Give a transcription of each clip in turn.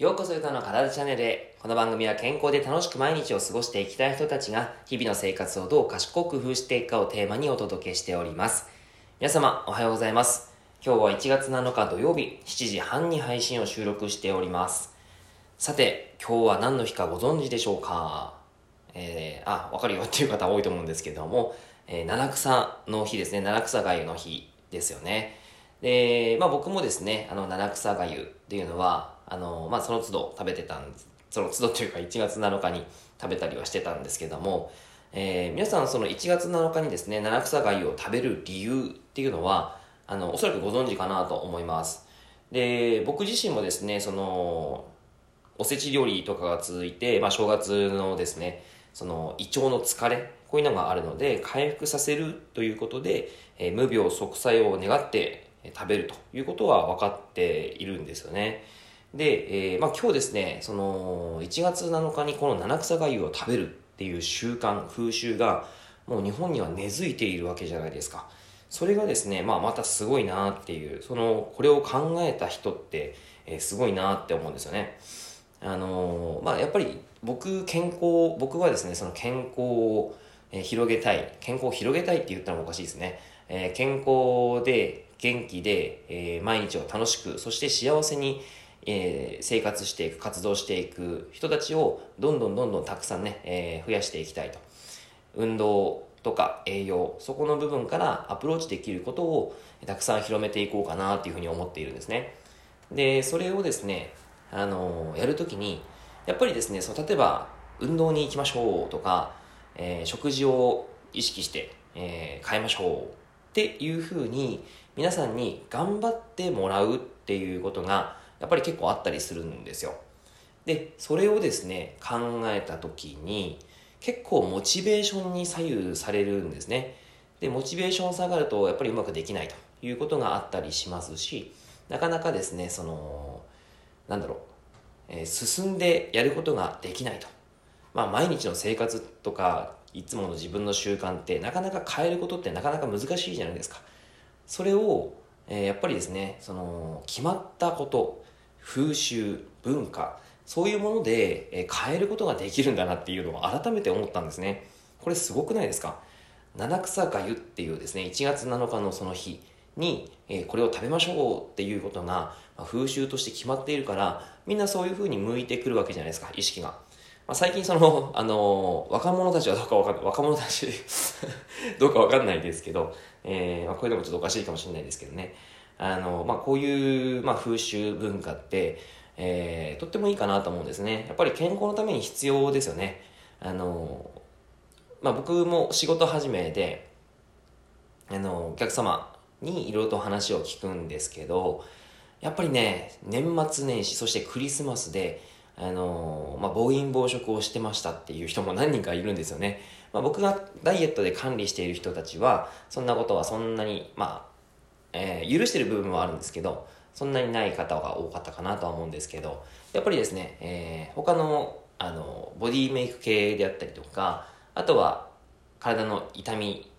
ようこそ歌の体チャンネルへ。この番組は健康で楽しく毎日を過ごしていきたい人たちが日々の生活をどう賢く工夫していくかをテーマにお届けしております。皆様おはようございます。今日は1月7日土曜日7時半に配信を収録しております。さて、今日は何の日かご存知でしょうか？えー、あ、わかるよ っていう方多いと思うんですけども、えー、七草の日ですね。七草がゆの日ですよね。で、まあ僕もですね、あの七草がゆっていうのは、あの、まあ、その都度食べてたんです。その都度というか1月7日に食べたりはしてたんですけども、えー、皆さんその1月7日にですね、七草貝を食べる理由っていうのは、あの、おそらくご存知かなと思います。で、僕自身もですね、その、おせち料理とかが続いて、まあ、正月のですね、その、胃腸の疲れ、こういうのがあるので、回復させるということで、えー、無病息災を願って食べるということは分かっているんですよね。で、えー、まあ、今日ですね、その、1月7日にこの七草がゆを食べるっていう習慣、風習が、もう日本には根付いているわけじゃないですか。それがですね、まあ、またすごいなっていう、その、これを考えた人って、えー、すごいなって思うんですよね。あのー、まあ、やっぱり僕、健康、僕はですね、その健康を広げたい、健康を広げたいって言ったらおかしいですね。えー、健康で、元気で、え、毎日を楽しく、そして幸せに、えー、生活していく、活動していく人たちをどんどんどんどんたくさんね、えー、増やしていきたいと。運動とか栄養、そこの部分からアプローチできることをたくさん広めていこうかなっていうふうに思っているんですね。で、それをですね、あのー、やるときに、やっぱりですね、その例えば、運動に行きましょうとか、えー、食事を意識して、えー、変えましょうっていうふうに、皆さんに頑張ってもらうっていうことが、やっぱり結構あったりするんですよ。で、それをですね、考えた時に、結構モチベーションに左右されるんですね。で、モチベーション下がると、やっぱりうまくできないということがあったりしますし、なかなかですね、その、なんだろう、えー、進んでやることができないと。まあ、毎日の生活とか、いつもの自分の習慣って、なかなか変えることってなかなか難しいじゃないですか。それを、えー、やっぱりですね、その、決まったこと、風習、文化、そういうもので、変えることができるんだなっていうのを改めて思ったんですね。これすごくないですか？七草がゆっていうですね、1月7日のその日に、えこれを食べましょうっていうことが、風習として決まっているから、みんなそういう風に向いてくるわけじゃないですか、意識が。まあ、最近その、あの、若者たちはどうかわかんない、若者たち どうかわかんないですけど、えー、まあ、これでもちょっとおかしいかもしれないですけどね。あの、まあ、こういう、まあ、風習文化って、えー、とってもいいかなと思うんですね。やっぱり健康のために必要ですよね。あの、まあ、僕も仕事始めで、あの、お客様にいろいろと話を聞くんですけど、やっぱりね、年末年始、そしてクリスマスで、あの、まあ、暴飲暴食をしてましたっていう人も何人かいるんですよね。まあ、僕がダイエットで管理している人たちは、そんなことはそんなに、まあ、えー、許してる部分はあるんですけど、そんなにない方が多かったかなとは思うんですけど、やっぱりですね、えー、他の、あの、ボディメイク系であったりとか、あとは、体の痛み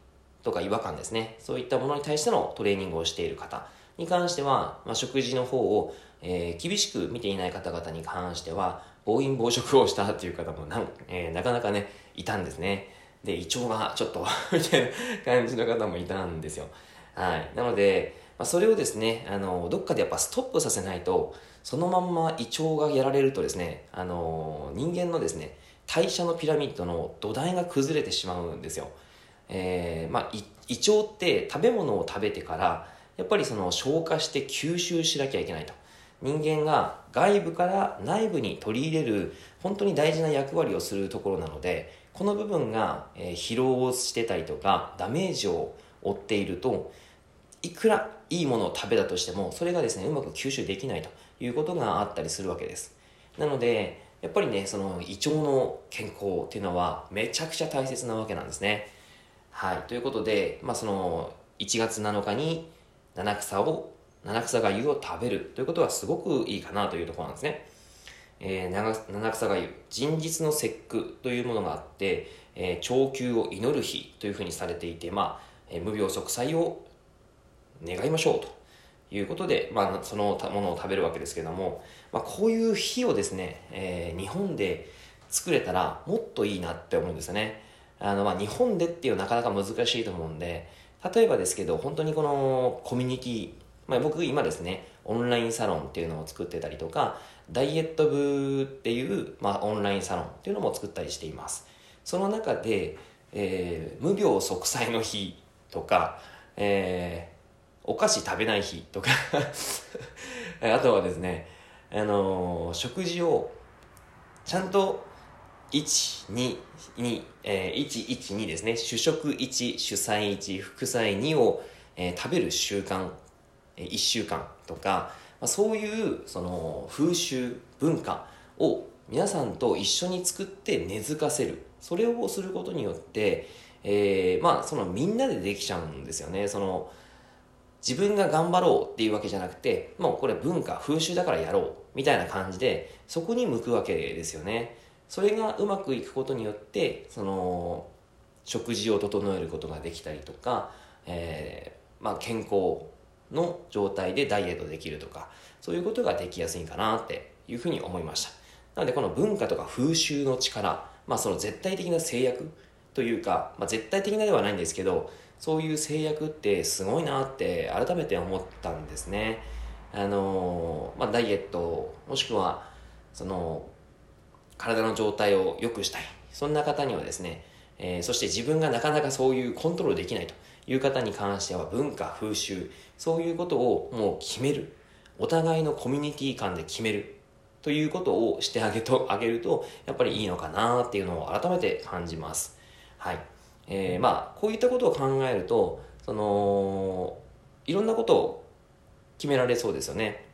とか違和感ですね。そういったものに対してのトレーニングをしている方に関しては、まあ、食事の方を、えー、厳しく見ていない方々に関しては、暴飲暴食をしたっていう方もな,、えー、なかなかね、いたんですね。で、胃腸がちょっと みたいな感じの方もいたんですよ。はい。なので、まあ、それをですね、あの、どっかでやっぱストップさせないと、そのまんま胃腸がやられるとですね、あの、人間のですね、代謝のピラミッドの土台が崩れてしまうんですよ。えー、まあ、胃腸って食べ物を食べてから、やっぱりその消化して吸収しなきゃいけないと。人間が外部から内部に取り入れる本当に大事な役割をするところなので、この部分が、疲労をしてたりとかダメージを負っているといくらいいものを食べたとしても、それがですね、うまく吸収できないということがあったりするわけです。なので、やっぱりね、その胃腸の健康っていうのはめちゃくちゃ大切なわけなんですね。はい。ということで、まあその、1月7日に七草を、七草がゆを食べるということはすごくいいかなというところなんですね。えー、七草がゆ、人日の節句というものがあって、えー、長久を祈る日というふうにされていて、まあ、えー、無病息災を願いましょうということで、まあ、そのものを食べるわけですけども、まあ、こういう日をですね、えー、日本で作れたらもっといいなって思うんですよね。あの、まあ、日本でっていうのはなかなか難しいと思うんで、例えばですけど、本当にこのコミュニティ、まあ、僕今ですね、オンラインサロンっていうのを作ってたりとか、ダイエット部っていう、まあ、オンラインサロンっていうのも作ったりしています。その中で、えー、無病息災の日とか、えー、お菓子食べない日とか あとはですね、あのー、食事をちゃんと1、2、2、えー、1、1、2ですね。主食1、主菜1、副菜2を、えー、食べる習慣、えー、1週間とか、まあ、そういうその風習、文化を皆さんと一緒に作って根付かせる。それをすることによって、えー、まあそのみんなでできちゃうんですよね。その自分が頑張ろうっていうわけじゃなくて、もうこれ文化、風習だからやろうみたいな感じで、そこに向くわけですよね。それがうまくいくことによって、その、食事を整えることができたりとか、えー、まあ健康の状態でダイエットできるとか、そういうことができやすいかなっていうふうに思いました。なのでこの文化とか風習の力、まあその絶対的な制約というか、まあ絶対的なではないんですけど、そういう制約ってすごいなって改めて思ったんですね。あのまあ、ダイエット、もしくは、その、体の状態を良くしたい。そんな方にはですね、えー、そして自分がなかなかそういうコントロールできないという方に関しては文化、風習、そういうことをもう決める。お互いのコミュニティ間で決める。ということをしてあげと、あげると、やっぱりいいのかなっていうのを改めて感じます。はい。えー、まあ、こういったことを考えると、その、いろんなことを決められそうですよね。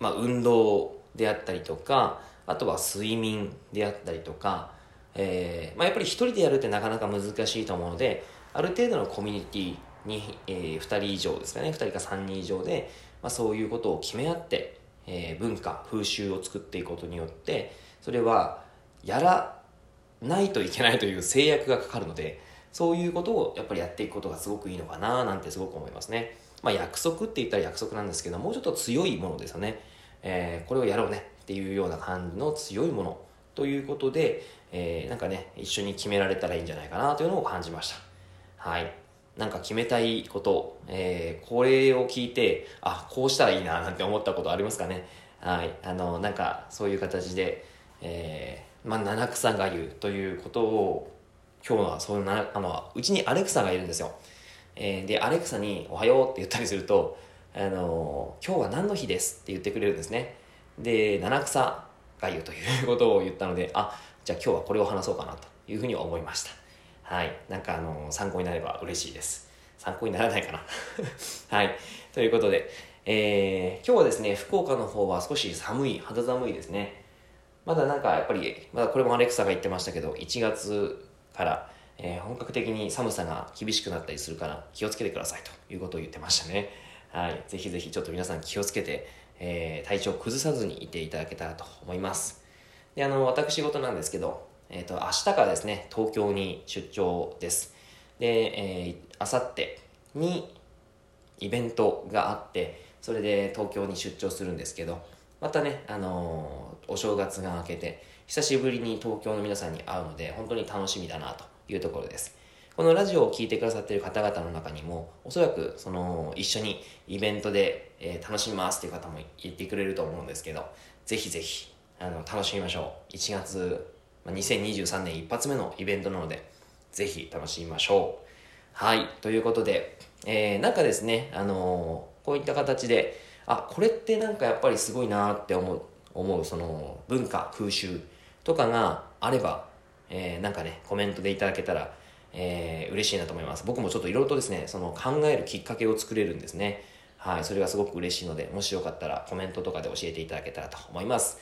まあ、運動であったりとか、あとは睡眠であったりとか、えー、まあ、やっぱり一人でやるってなかなか難しいと思うので、ある程度のコミュニティに、えー、2人以上ですかね、2人か3人以上で、まあ、そういうことを決め合って、えー、文化、風習を作っていくことによって、それは、やらないといけないという制約がかかるので、そういうことをやっぱりやっていくことがすごくいいのかななんてすごく思いますね。まあ約束って言ったら約束なんですけど、もうちょっと強いものですよね。えー、これをやろうねっていうような感じの強いものということで、えー、なんかね、一緒に決められたらいいんじゃないかなというのを感じました。はい。なんか決めたいこと、えー、これを聞いて、あ、こうしたらいいななんて思ったことありますかね。はい。あの、なんかそういう形で、えー、まあ、七草がゆということを、今日はそういうな、あの、うちにアレクサがいるんですよ。えー、で、アレクサにおはようって言ったりすると、あの、今日は何の日ですって言ってくれるんですね。で、七草がゆということを言ったので、あ、じゃあ今日はこれを話そうかなというふうに思いました。はい。なんかあの、参考になれば嬉しいです。参考にならないかな。はい。ということで、えー、今日はですね、福岡の方は少し寒い、肌寒いですね。まだなんかやっぱり、まだこれもアレクサが言ってましたけど、1月から、えー、本格的に寒さが厳しくなったりするから気をつけてくださいということを言ってましたね。はい。ぜひぜひちょっと皆さん気をつけて、えー、体調を崩さずにいていただけたらと思います。で、あの、私事なんですけど、えっ、ー、と、明日からですね、東京に出張です。で、えー、あさってにイベントがあって、それで東京に出張するんですけど、またね、あの、お正月が明けて、久しぶりに東京の皆さんに会うので、本当に楽しみだなというところです。このラジオを聴いてくださっている方々の中にも、おそらく、その、一緒にイベントで、えー、楽しみますっていう方も言ってくれると思うんですけど、ぜひぜひ、あの、楽しみましょう。1月、まあ、2023年一発目のイベントなので、ぜひ楽しみましょう。はい。ということで、えー、なんかですね、あのー、こういった形で、あこれってなんかやっぱりすごいなって思う思うその文化風習とかがあれば、えー、なんかねコメントでいただけたら、えー、嬉しいなと思います。僕もちょっといろいろとですねその考えるきっかけを作れるんですね。はいそれがすごく嬉しいのでもしよかったらコメントとかで教えていただけたらと思います。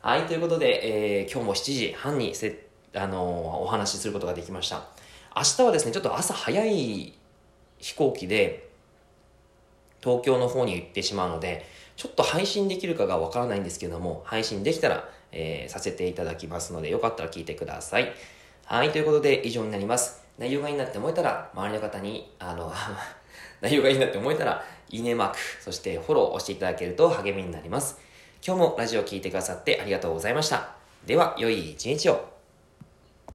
はいということで、えー、今日も7時半にせあのー、お話しすることができました。明日はですねちょっと朝早い飛行機で東京の方に行ってしまうので、ちょっと配信できるかがわからないんですけども、配信できたら、えー、させていただきますので、よかったら聞いてください。はい、ということで以上になります。内容がいいなって思えたら、周りの方に、あの、内容がいいなって思えたら、いいねマーク、そしてフォローを押していただけると励みになります。今日もラジオ聴いてくださってありがとうございました。では、良い一日を。